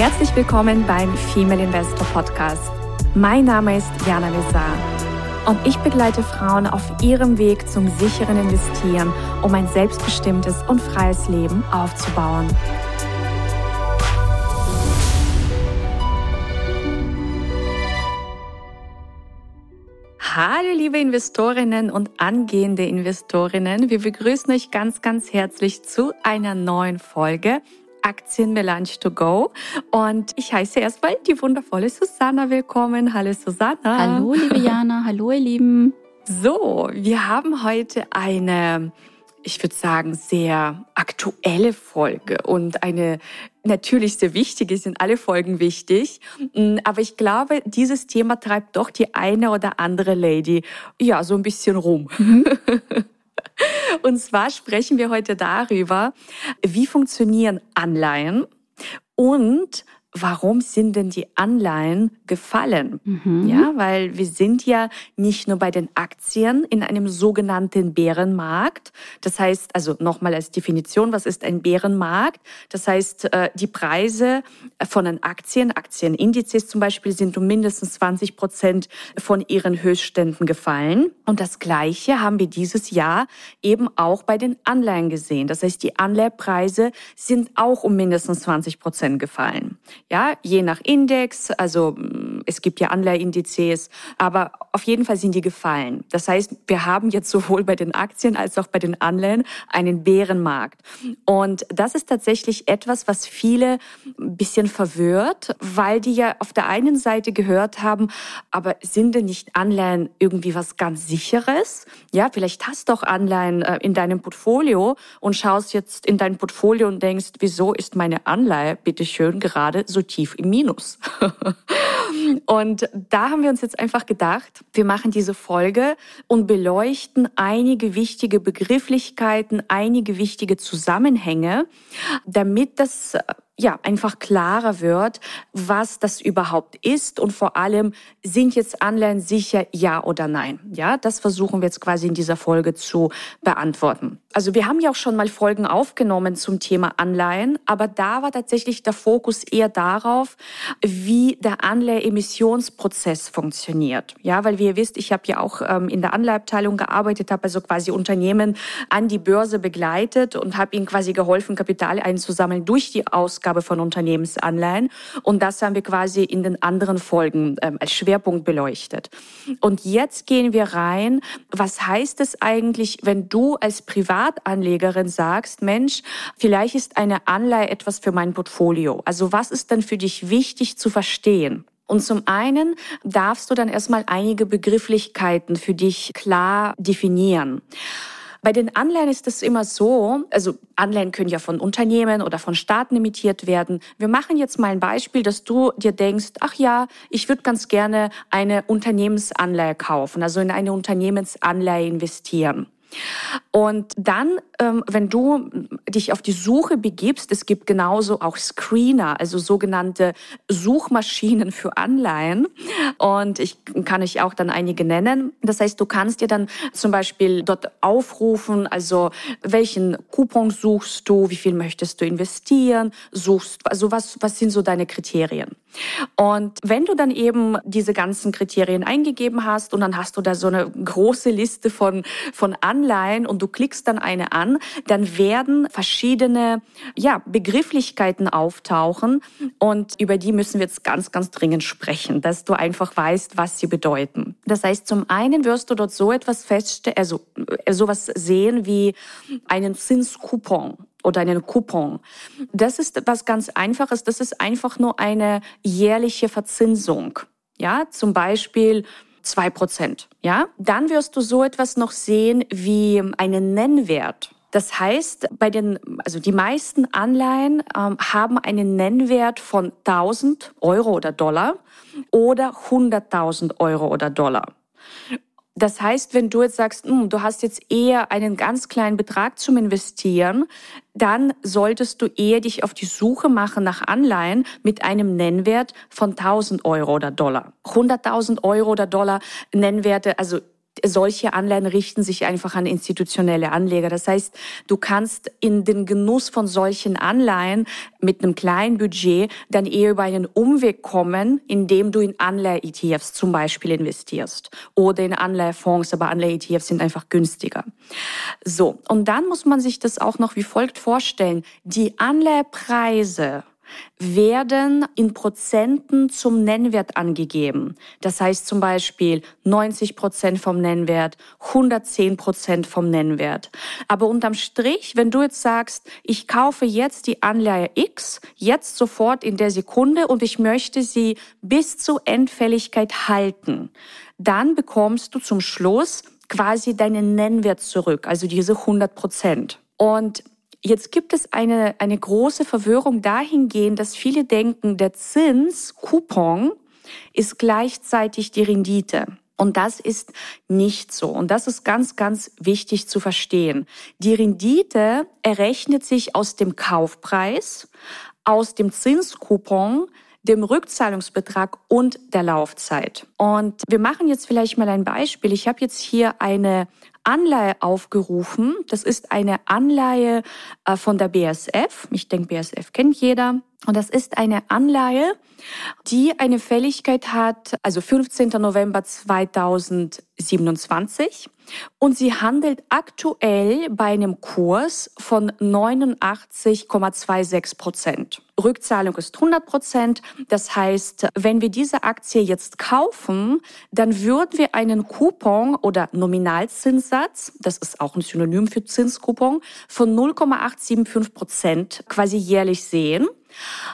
Herzlich willkommen beim Female Investor Podcast. Mein Name ist Jana Lezar und ich begleite Frauen auf ihrem Weg zum sicheren Investieren, um ein selbstbestimmtes und freies Leben aufzubauen. Hallo liebe Investorinnen und angehende Investorinnen, wir begrüßen euch ganz, ganz herzlich zu einer neuen Folge Aktien Melange to go. Und ich heiße erstmal die wundervolle Susanna willkommen. Hallo Susanna. Hallo liebe Jana, hallo ihr Lieben. So, wir haben heute eine ich würde sagen, sehr aktuelle Folge und eine natürlich sehr wichtige, sind alle Folgen wichtig. Mm, aber ich glaube, dieses Thema treibt doch die eine oder andere Lady ja so ein bisschen rum. Und zwar sprechen wir heute darüber, wie funktionieren Anleihen und warum sind denn die Anleihen gefallen? Mhm. Ja, weil wir sind ja nicht nur bei den Aktien in einem sogenannten Bärenmarkt. Das heißt, also nochmal als Definition, was ist ein Bärenmarkt? Das heißt, äh, die Preise von den Aktien, Aktienindizes zum Beispiel, sind um mindestens 20 Prozent von ihren Höchstständen gefallen. Und das Gleiche haben wir dieses Jahr eben auch bei den Anleihen gesehen. Das heißt, die Anleihpreise sind auch um mindestens 20 Prozent gefallen. Ja, je nach Index, also mm, es gibt ja Anleiheindizes, aber auf jeden Fall sind die gefallen. Das heißt, wir haben jetzt sowohl bei den Aktien als auch bei den Anleihen einen Bärenmarkt. Und das ist tatsächlich etwas, was viele ein bisschen verwirrt, weil die ja auf der einen Seite gehört haben, aber sind denn nicht Anleihen irgendwie was ganz sicheres? Ja, vielleicht hast du auch Anleihen äh, in deinem Portfolio und schaust jetzt in dein Portfolio und denkst, wieso ist meine Anleihe bitteschön gerade so tief im Minus. und da haben wir uns jetzt einfach gedacht, wir machen diese Folge und beleuchten einige wichtige Begrifflichkeiten, einige wichtige Zusammenhänge, damit das ja, einfach klarer wird, was das überhaupt ist und vor allem, sind jetzt Anleihen sicher, ja oder nein? Ja, das versuchen wir jetzt quasi in dieser Folge zu beantworten. Also wir haben ja auch schon mal Folgen aufgenommen zum Thema Anleihen, aber da war tatsächlich der Fokus eher darauf, wie der Anleiheemissionsprozess funktioniert. Ja, weil wie ihr wisst, ich habe ja auch ähm, in der Anleiheabteilung gearbeitet, habe also quasi Unternehmen an die Börse begleitet und habe ihnen quasi geholfen, Kapital einzusammeln durch die Ausgabe von Unternehmensanleihen. Und das haben wir quasi in den anderen Folgen ähm, als Schwerpunkt beleuchtet. Und jetzt gehen wir rein, was heißt es eigentlich, wenn du als Privat Privatanlegerin sagst, Mensch, vielleicht ist eine Anleihe etwas für mein Portfolio. Also was ist denn für dich wichtig zu verstehen? Und zum einen darfst du dann erstmal einige Begrifflichkeiten für dich klar definieren. Bei den Anleihen ist es immer so, also Anleihen können ja von Unternehmen oder von Staaten emittiert werden. Wir machen jetzt mal ein Beispiel, dass du dir denkst, ach ja, ich würde ganz gerne eine Unternehmensanleihe kaufen, also in eine Unternehmensanleihe investieren. Und dann, ähm, wenn du dich auf die Suche begibst, es gibt genauso auch Screener, also sogenannte Suchmaschinen für Anleihen. Und ich kann euch auch dann einige nennen. Das heißt, du kannst dir dann zum Beispiel dort aufrufen, also welchen Coupon suchst du, wie viel möchtest du investieren, suchst, also was, was sind so deine Kriterien? Und wenn du dann eben diese ganzen Kriterien eingegeben hast und dann hast du da so eine große Liste von, von Anleihen und du klickst dann eine an, dann werden verschiedene ja, Begrifflichkeiten auftauchen und über die müssen wir jetzt ganz, ganz dringend sprechen, dass du einfach weißt, was sie bedeuten. Das heißt, zum einen wirst du dort so etwas feststellen, also äh, sowas sehen wie einen Zinscoupon oder einen Coupon. Das ist was ganz Einfaches. Das ist einfach nur eine jährliche Verzinsung. Ja, zum Beispiel zwei Prozent. Ja, dann wirst du so etwas noch sehen wie einen Nennwert. Das heißt, bei den, also die meisten Anleihen ähm, haben einen Nennwert von 1000 Euro oder Dollar oder 100.000 Euro oder Dollar. Das heißt, wenn du jetzt sagst, hm, du hast jetzt eher einen ganz kleinen Betrag zum Investieren, dann solltest du eher dich auf die Suche machen nach Anleihen mit einem Nennwert von 1000 Euro oder Dollar. 100.000 Euro oder Dollar Nennwerte, also solche Anleihen richten sich einfach an institutionelle Anleger. Das heißt, du kannst in den Genuss von solchen Anleihen mit einem kleinen Budget dann eher über einen Umweg kommen, indem du in Anleihe-ETFs zum Beispiel investierst oder in Anleihefonds, aber Anleihe-ETFs sind einfach günstiger. So, und dann muss man sich das auch noch wie folgt vorstellen. Die Anleihepreise werden in Prozenten zum Nennwert angegeben. Das heißt zum Beispiel 90 Prozent vom Nennwert, 110 Prozent vom Nennwert. Aber unterm Strich, wenn du jetzt sagst, ich kaufe jetzt die Anleihe X, jetzt sofort in der Sekunde und ich möchte sie bis zur Endfälligkeit halten, dann bekommst du zum Schluss quasi deinen Nennwert zurück, also diese 100 Prozent. Und Jetzt gibt es eine, eine große Verwirrung dahingehend, dass viele denken, der Zins, Coupon, ist gleichzeitig die Rendite. Und das ist nicht so. Und das ist ganz, ganz wichtig zu verstehen. Die Rendite errechnet sich aus dem Kaufpreis, aus dem Zinscoupon, dem Rückzahlungsbetrag und der Laufzeit. Und wir machen jetzt vielleicht mal ein Beispiel. Ich habe jetzt hier eine Anleihe aufgerufen. Das ist eine Anleihe äh, von der BSF. Ich denke, BSF kennt jeder. Und das ist eine Anleihe, die eine Fälligkeit hat, also 15. November 2027. Und sie handelt aktuell bei einem Kurs von 89,26 Prozent. Rückzahlung ist 100 Prozent. Das heißt, wenn wir diese Aktie jetzt kaufen, dann würden wir einen Coupon oder Nominalzinssatz, das ist auch ein Synonym für Zinscoupon, von 0,875 Prozent quasi jährlich sehen.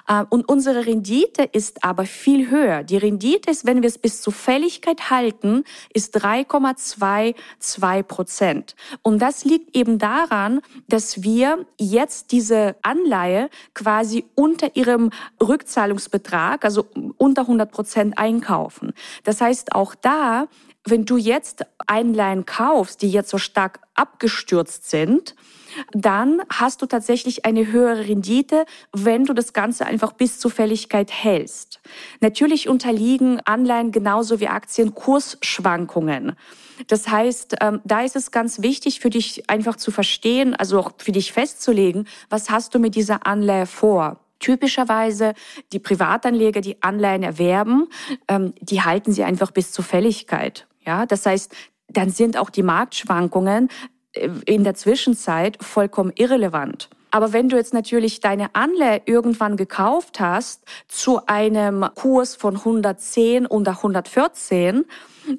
Äh, und unsere Rendite ist aber viel höher. Die Rendite ist, wenn wir es bis zur Fälligkeit halten, ist 3,22 Prozent. Und das liegt eben daran, dass wir jetzt diese Anleihe quasi unter ihrem Rückzahlungsbetrag, also unter 100 Prozent einkaufen. Das heißt, auch da wenn du jetzt Einleihen kaufst, die jetzt so stark abgestürzt sind, dann hast du tatsächlich eine höhere Rendite, wenn du das Ganze einfach bis zur Fälligkeit hältst. Natürlich unterliegen Anleihen genauso wie Aktien Kursschwankungen. Das heißt, ähm, da ist es ganz wichtig für dich einfach zu verstehen, also auch für dich festzulegen, was hast du mit dieser Anleihe vor? Typischerweise die Privatanleger, die Anleihen erwerben, ähm, die halten sie einfach bis zur Fälligkeit. Ja, das heißt, dann sind auch die Marktschwankungen in der Zwischenzeit vollkommen irrelevant. Aber wenn du jetzt natürlich deine Anleihe irgendwann gekauft hast zu einem Kurs von 110 oder 114,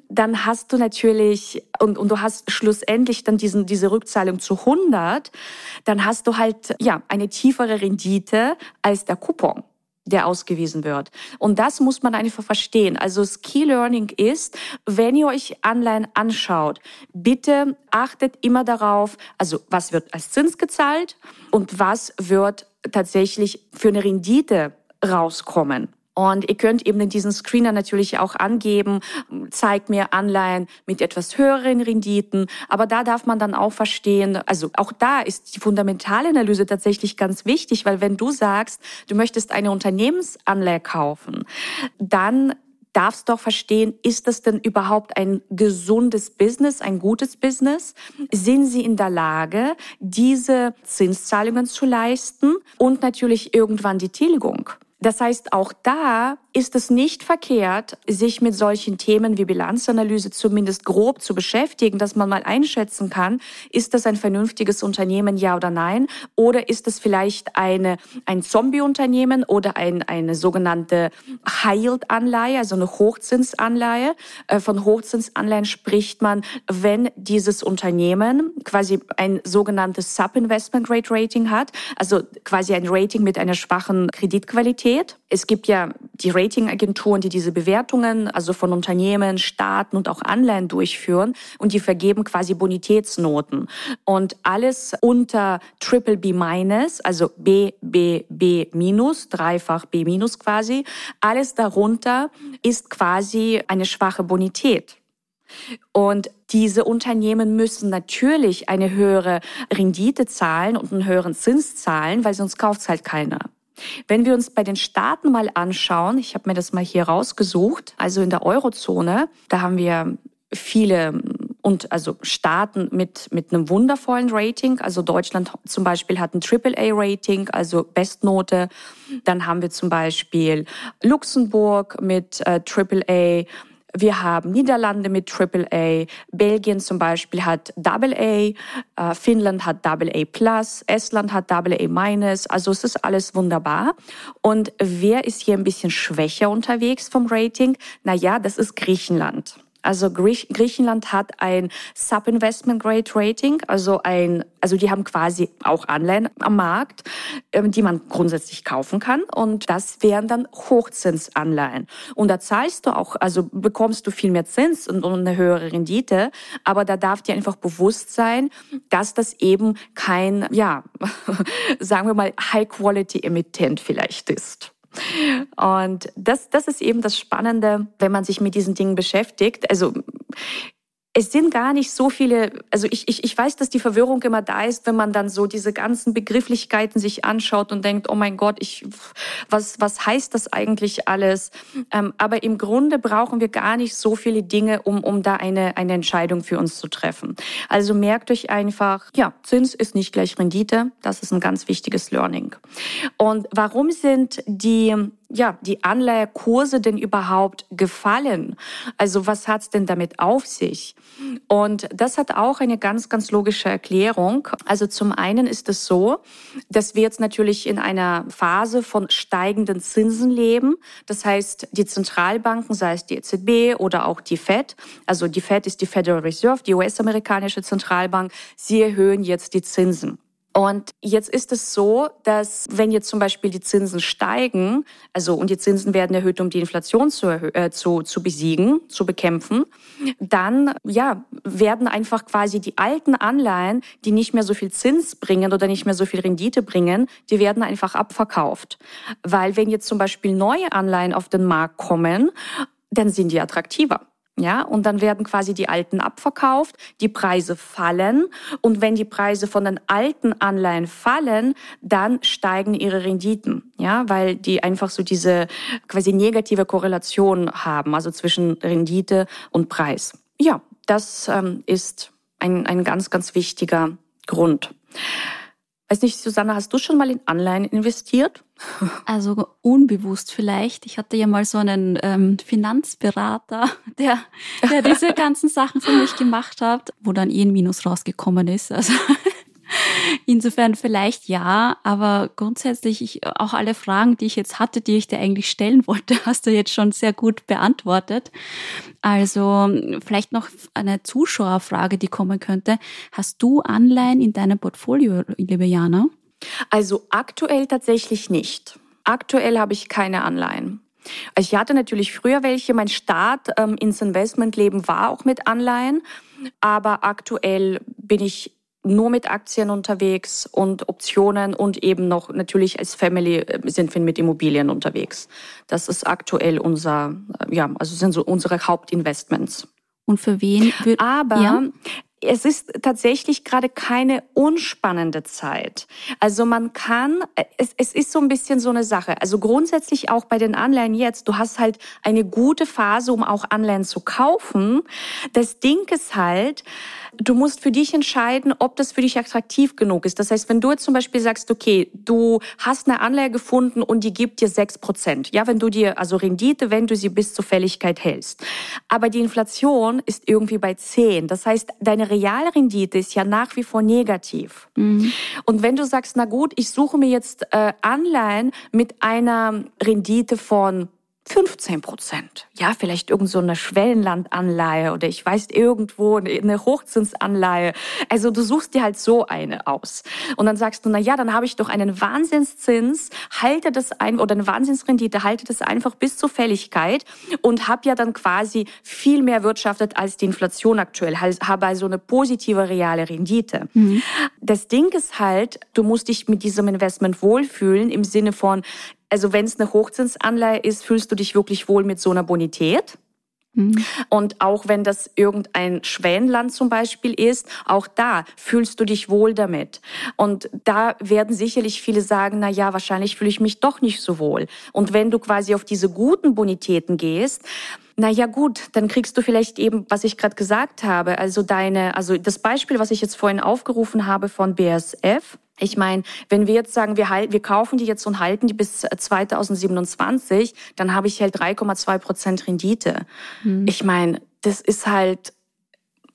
dann hast du natürlich, und, und du hast schlussendlich dann diesen, diese Rückzahlung zu 100, dann hast du halt, ja, eine tiefere Rendite als der Coupon der ausgewiesen wird. Und das muss man einfach verstehen. Also das Key Learning ist, wenn ihr euch Anleihen anschaut, bitte achtet immer darauf, also was wird als Zins gezahlt und was wird tatsächlich für eine Rendite rauskommen. Und ihr könnt eben in diesen Screener natürlich auch angeben, zeigt mir Anleihen mit etwas höheren Renditen. Aber da darf man dann auch verstehen, also auch da ist die fundamentale Analyse tatsächlich ganz wichtig, weil wenn du sagst, du möchtest eine Unternehmensanleihe kaufen, dann darfst doch verstehen, ist das denn überhaupt ein gesundes Business, ein gutes Business? Sind sie in der Lage, diese Zinszahlungen zu leisten und natürlich irgendwann die Tilgung? Das heißt, auch da ist es nicht verkehrt, sich mit solchen Themen wie Bilanzanalyse zumindest grob zu beschäftigen, dass man mal einschätzen kann, ist das ein vernünftiges Unternehmen, ja oder nein? Oder ist es vielleicht eine, ein Zombie-Unternehmen oder ein, eine sogenannte High-Yield-Anleihe, also eine Hochzinsanleihe? Äh, von Hochzinsanleihen spricht man, wenn dieses Unternehmen quasi ein sogenanntes Sub-Investment-Grade-Rating hat, also quasi ein Rating mit einer schwachen Kreditqualität. Es gibt ja die Ratingagenturen, die diese Bewertungen, also von Unternehmen, Staaten und auch Anleihen durchführen und die vergeben quasi Bonitätsnoten. Und alles unter Triple B minus, also B, B, B minus, dreifach B minus quasi, alles darunter ist quasi eine schwache Bonität. Und diese Unternehmen müssen natürlich eine höhere Rendite zahlen und einen höheren Zins zahlen, weil sonst kauft es halt keiner. Wenn wir uns bei den Staaten mal anschauen, ich habe mir das mal hier rausgesucht, also in der Eurozone, da haben wir viele und also Staaten mit, mit einem wundervollen Rating. Also Deutschland zum Beispiel hat ein AAA-Rating, also Bestnote. Dann haben wir zum Beispiel Luxemburg mit äh, AAA. Wir haben Niederlande mit AAA, Belgien zum Beispiel hat AA, äh, Finnland hat AA Plus, Estland hat AA Minus. Also es ist alles wunderbar. Und wer ist hier ein bisschen schwächer unterwegs vom Rating? Na ja, das ist Griechenland. Also Griechenland hat ein Sub-Investment Grade Rating, also ein, also die haben quasi auch Anleihen am Markt, ähm, die man grundsätzlich kaufen kann und das wären dann Hochzinsanleihen. Und da zahlst du auch, also bekommst du viel mehr Zins und, eine höhere Rendite, aber da darf dir einfach bewusst sein, dass das eben kein, ja, sagen wir mal High-Quality-Emittent vielleicht ist. Und das, das ist eben das Spannende, wenn man sich mit diesen Dingen beschäftigt. Also es sind gar nicht so viele, also ich, ich, ich weiß, dass die Verwirrung immer da ist, wenn man dann so diese ganzen Begrifflichkeiten sich anschaut und denkt, oh mein Gott, ich, was, was heißt das eigentlich alles? Ähm, aber im Grunde brauchen wir gar nicht so viele Dinge, um, um da eine, eine Entscheidung für uns zu treffen. Also merkt euch einfach, ja, Zins ist nicht gleich Rendite. Das ist ein ganz wichtiges Learning. Und warum sind die ja, die Anleihekurse denn überhaupt gefallen? Also was hat's denn damit auf sich? Und das hat auch eine ganz, ganz logische Erklärung. Also zum einen ist es so, dass wir jetzt natürlich in einer Phase von steigenden Zinsen leben. Das heißt, die Zentralbanken, sei es die EZB oder auch die Fed, also die Fed ist die Federal Reserve, die US-amerikanische Zentralbank, sie erhöhen jetzt die Zinsen. Und jetzt ist es so, dass wenn jetzt zum Beispiel die Zinsen steigen, also und die Zinsen werden erhöht, um die Inflation zu, äh, zu, zu besiegen, zu bekämpfen, dann ja werden einfach quasi die alten Anleihen, die nicht mehr so viel Zins bringen oder nicht mehr so viel Rendite bringen, die werden einfach abverkauft, weil wenn jetzt zum Beispiel neue Anleihen auf den Markt kommen, dann sind die attraktiver. Ja, und dann werden quasi die alten abverkauft, die Preise fallen und wenn die Preise von den alten Anleihen fallen, dann steigen ihre Renditen, ja, weil die einfach so diese quasi negative Korrelation haben, also zwischen Rendite und Preis. Ja, das ähm, ist ein, ein ganz, ganz wichtiger Grund. Weiß nicht, Susanne, hast du schon mal in Anleihen investiert? Also unbewusst vielleicht. Ich hatte ja mal so einen ähm, Finanzberater, der, der diese ganzen Sachen für mich gemacht hat, wo dann eh ein Minus rausgekommen ist. Also Insofern vielleicht ja, aber grundsätzlich ich, auch alle Fragen, die ich jetzt hatte, die ich dir eigentlich stellen wollte, hast du jetzt schon sehr gut beantwortet. Also vielleicht noch eine Zuschauerfrage, die kommen könnte. Hast du Anleihen in deinem Portfolio, liebe Jana? Also aktuell tatsächlich nicht. Aktuell habe ich keine Anleihen. Ich hatte natürlich früher welche. Mein Start ähm, ins Investmentleben war auch mit Anleihen. Aber aktuell bin ich nur mit Aktien unterwegs und Optionen und eben noch natürlich als Family äh, sind wir mit Immobilien unterwegs. Das ist aktuell unser, äh, ja, also sind so unsere Hauptinvestments. Und für wen? Aber ja? Es ist tatsächlich gerade keine unspannende Zeit. Also man kann, es, es ist so ein bisschen so eine Sache. Also grundsätzlich auch bei den Anleihen jetzt, du hast halt eine gute Phase, um auch Anleihen zu kaufen. Das Ding ist halt, du musst für dich entscheiden, ob das für dich attraktiv genug ist. Das heißt, wenn du jetzt zum Beispiel sagst, okay, du hast eine Anleihe gefunden und die gibt dir sechs Prozent. Ja, wenn du dir, also Rendite, wenn du sie bis zur Fälligkeit hältst. Aber die Inflation ist irgendwie bei zehn. Das heißt, deine Realrendite ist ja nach wie vor negativ. Mhm. Und wenn du sagst, na gut, ich suche mir jetzt äh, Anleihen mit einer Rendite von 15 Prozent. Ja, vielleicht irgend so eine Schwellenlandanleihe oder ich weiß irgendwo eine Hochzinsanleihe. Also du suchst dir halt so eine aus. Und dann sagst du, na ja, dann habe ich doch einen Wahnsinnszins, halte das ein oder eine Wahnsinnsrendite, halte das einfach bis zur Fälligkeit und habe ja dann quasi viel mehr wirtschaftet als die Inflation aktuell, habe also eine positive reale Rendite. Mhm. Das Ding ist halt, du musst dich mit diesem Investment wohlfühlen im Sinne von, also wenn es eine Hochzinsanleihe ist, fühlst du dich wirklich wohl mit so einer Bonität? Mhm. Und auch wenn das irgendein Schwellenland zum Beispiel ist, auch da fühlst du dich wohl damit. Und da werden sicherlich viele sagen, na ja, wahrscheinlich fühle ich mich doch nicht so wohl. Und wenn du quasi auf diese guten Bonitäten gehst, na ja, gut, dann kriegst du vielleicht eben, was ich gerade gesagt habe, also deine, also das Beispiel, was ich jetzt vorhin aufgerufen habe von BSF, ich meine, wenn wir jetzt sagen, wir, halt, wir kaufen die jetzt und halten die bis 2027, dann habe ich halt 3,2 Prozent Rendite. Hm. Ich meine, das ist halt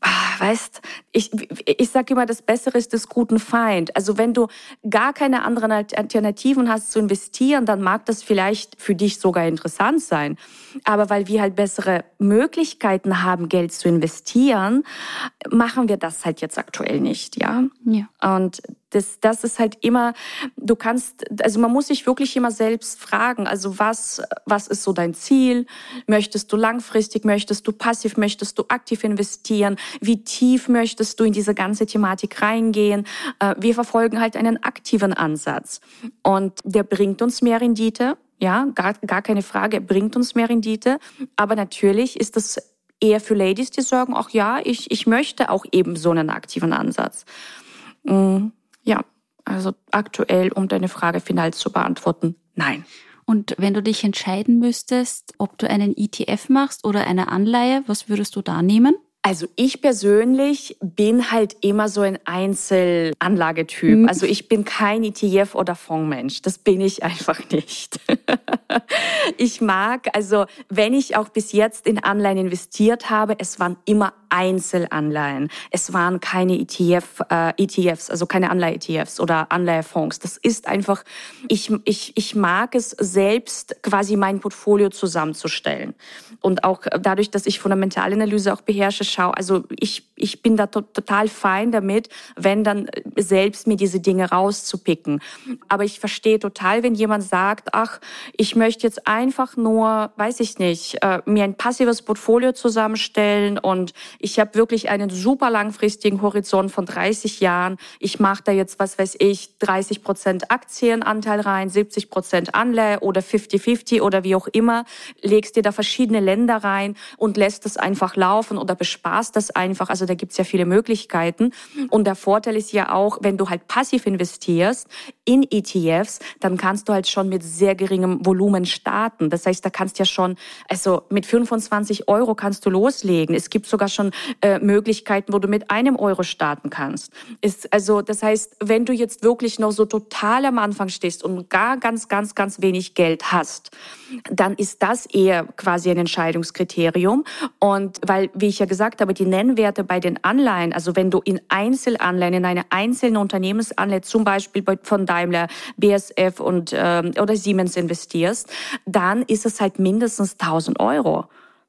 Ah, weißt, ich, ich sage immer, das Bessere ist des guten Feind. Also wenn du gar keine anderen Alternativen hast zu investieren, dann mag das vielleicht für dich sogar interessant sein. Aber weil wir halt bessere Möglichkeiten haben, Geld zu investieren, machen wir das halt jetzt aktuell nicht, ja. ja. Und das, das ist halt immer, du kannst, also man muss sich wirklich immer selbst fragen, also was, was ist so dein Ziel? Möchtest du langfristig, möchtest du passiv, möchtest du aktiv investieren? Wie tief möchtest du in diese ganze Thematik reingehen? Äh, wir verfolgen halt einen aktiven Ansatz und der bringt uns mehr Rendite. Ja, gar, gar keine Frage, bringt uns mehr Rendite. Aber natürlich ist das eher für Ladies, die sagen, ach ja, ich, ich möchte auch eben so einen aktiven Ansatz. Mhm. Ja, also aktuell, um deine Frage final zu beantworten, nein. Und wenn du dich entscheiden müsstest, ob du einen ETF machst oder eine Anleihe, was würdest du da nehmen? Also ich persönlich bin halt immer so ein Einzelanlagetyp. Mhm. Also ich bin kein ETF oder Fondsmensch. Das bin ich einfach nicht. ich mag, also wenn ich auch bis jetzt in Anleihen investiert habe, es waren immer Einzelanleihen. Es waren keine ETF, äh, ETFs, also keine Anleihe-ETFs oder Anleihefonds. Das ist einfach, ich, ich, ich mag es selbst, quasi mein Portfolio zusammenzustellen. Und auch dadurch, dass ich Fundamentalanalyse auch beherrsche, schau, also ich, ich bin da to total fein damit, wenn dann selbst mir diese Dinge rauszupicken. Aber ich verstehe total, wenn jemand sagt, ach, ich möchte jetzt einfach nur, weiß ich nicht, äh, mir ein passives Portfolio zusammenstellen und ich habe wirklich einen super langfristigen Horizont von 30 Jahren. Ich mache da jetzt, was weiß ich, 30 Prozent Aktienanteil rein, 70 Prozent Anleihe oder 50-50 oder wie auch immer. Legst dir da verschiedene Länder rein und lässt es einfach laufen oder besparst das einfach. Also da gibt's ja viele Möglichkeiten. Und der Vorteil ist ja auch, wenn du halt passiv investierst in ETFs, dann kannst du halt schon mit sehr geringem Volumen starten. Das heißt, da kannst ja schon, also mit 25 Euro kannst du loslegen. Es gibt sogar schon äh, Möglichkeiten, wo du mit einem Euro starten kannst. Ist also, das heißt, wenn du jetzt wirklich noch so total am Anfang stehst und gar ganz, ganz, ganz wenig Geld hast, dann ist das eher quasi ein Entscheidungskriterium. Und weil, wie ich ja gesagt habe, die Nennwerte bei den Anleihen, also wenn du in Einzelanleihen, in eine einzelne Unternehmensanleihe, zum Beispiel von Daimler, BSF und ähm, oder Siemens investierst, dann ist es halt mindestens 1000 Euro.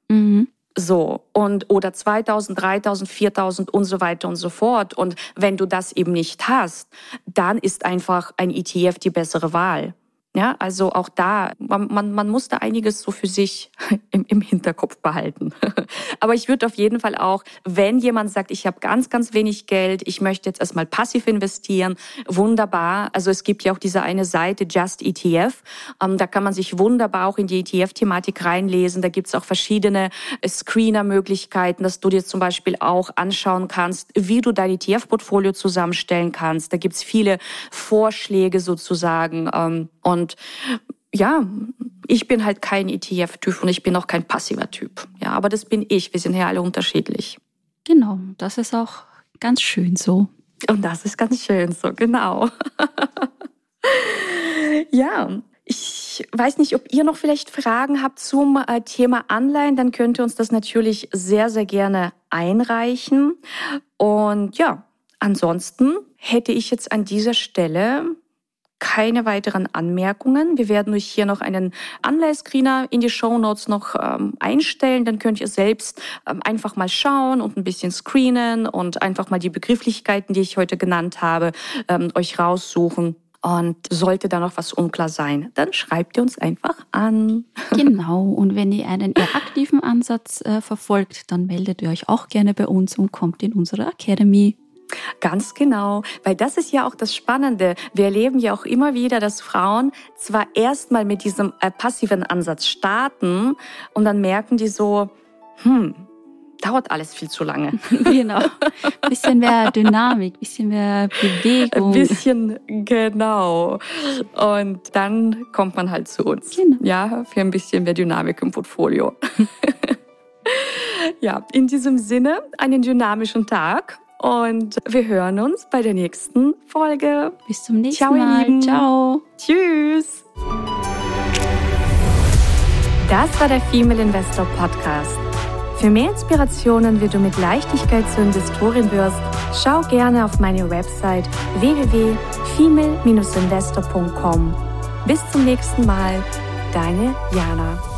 Mhm. So, und oder 2000, 3000, 4000 und so weiter und so fort. Und wenn du das eben nicht hast, dann ist einfach ein ETF die bessere Wahl. Ja, also auch da, man, man, man muss da einiges so für sich im, im Hinterkopf behalten. Aber ich würde auf jeden Fall auch, wenn jemand sagt, ich habe ganz, ganz wenig Geld, ich möchte jetzt erstmal passiv investieren, wunderbar. Also es gibt ja auch diese eine Seite, Just ETF. Ähm, da kann man sich wunderbar auch in die ETF-Thematik reinlesen. Da gibt's auch verschiedene äh, Screener-Möglichkeiten, dass du dir zum Beispiel auch anschauen kannst, wie du dein ETF-Portfolio zusammenstellen kannst. Da gibt's viele Vorschläge sozusagen. Ähm, und ja, ich bin halt kein ETF-Typ und ich bin auch kein passiver Typ. Ja, aber das bin ich. Wir sind ja alle unterschiedlich. Genau, das ist auch ganz schön so. Und das ist ganz schön so, genau. ja, ich weiß nicht, ob ihr noch vielleicht Fragen habt zum äh, Thema Anleihen, dann könnt ihr uns das natürlich sehr, sehr gerne einreichen. Und ja, ansonsten hätte ich jetzt an dieser Stelle keine weiteren Anmerkungen. Wir werden euch hier noch einen Anleihscreener in die Show Notes noch ähm, einstellen. Dann könnt ihr selbst ähm, einfach mal schauen und ein bisschen screenen und einfach mal die Begrifflichkeiten, die ich heute genannt habe, ähm, euch raussuchen. Und sollte da noch was unklar sein, dann schreibt ihr uns einfach an. Genau. Und wenn ihr einen eher aktiven Ansatz äh, verfolgt, dann meldet ihr euch auch gerne bei uns und kommt in unsere Academy. Ganz genau, weil das ist ja auch das Spannende. Wir erleben ja auch immer wieder, dass Frauen zwar erstmal mit diesem äh, passiven Ansatz starten und dann merken die so, hm, dauert alles viel zu lange. genau. Bisschen mehr Dynamik, bisschen mehr Bewegung. Ein bisschen, genau. Und dann kommt man halt zu uns. Genau. Ja, für ein bisschen mehr Dynamik im Portfolio. ja, in diesem Sinne einen dynamischen Tag und wir hören uns bei der nächsten Folge. Bis zum nächsten Ciao, ihr Mal. Lieben. Ciao. Tschüss. Das war der Female Investor Podcast. Für mehr Inspirationen, wie du mit Leichtigkeit zur Investorin wirst, schau gerne auf meine Website www.female-investor.com. Bis zum nächsten Mal, deine Jana.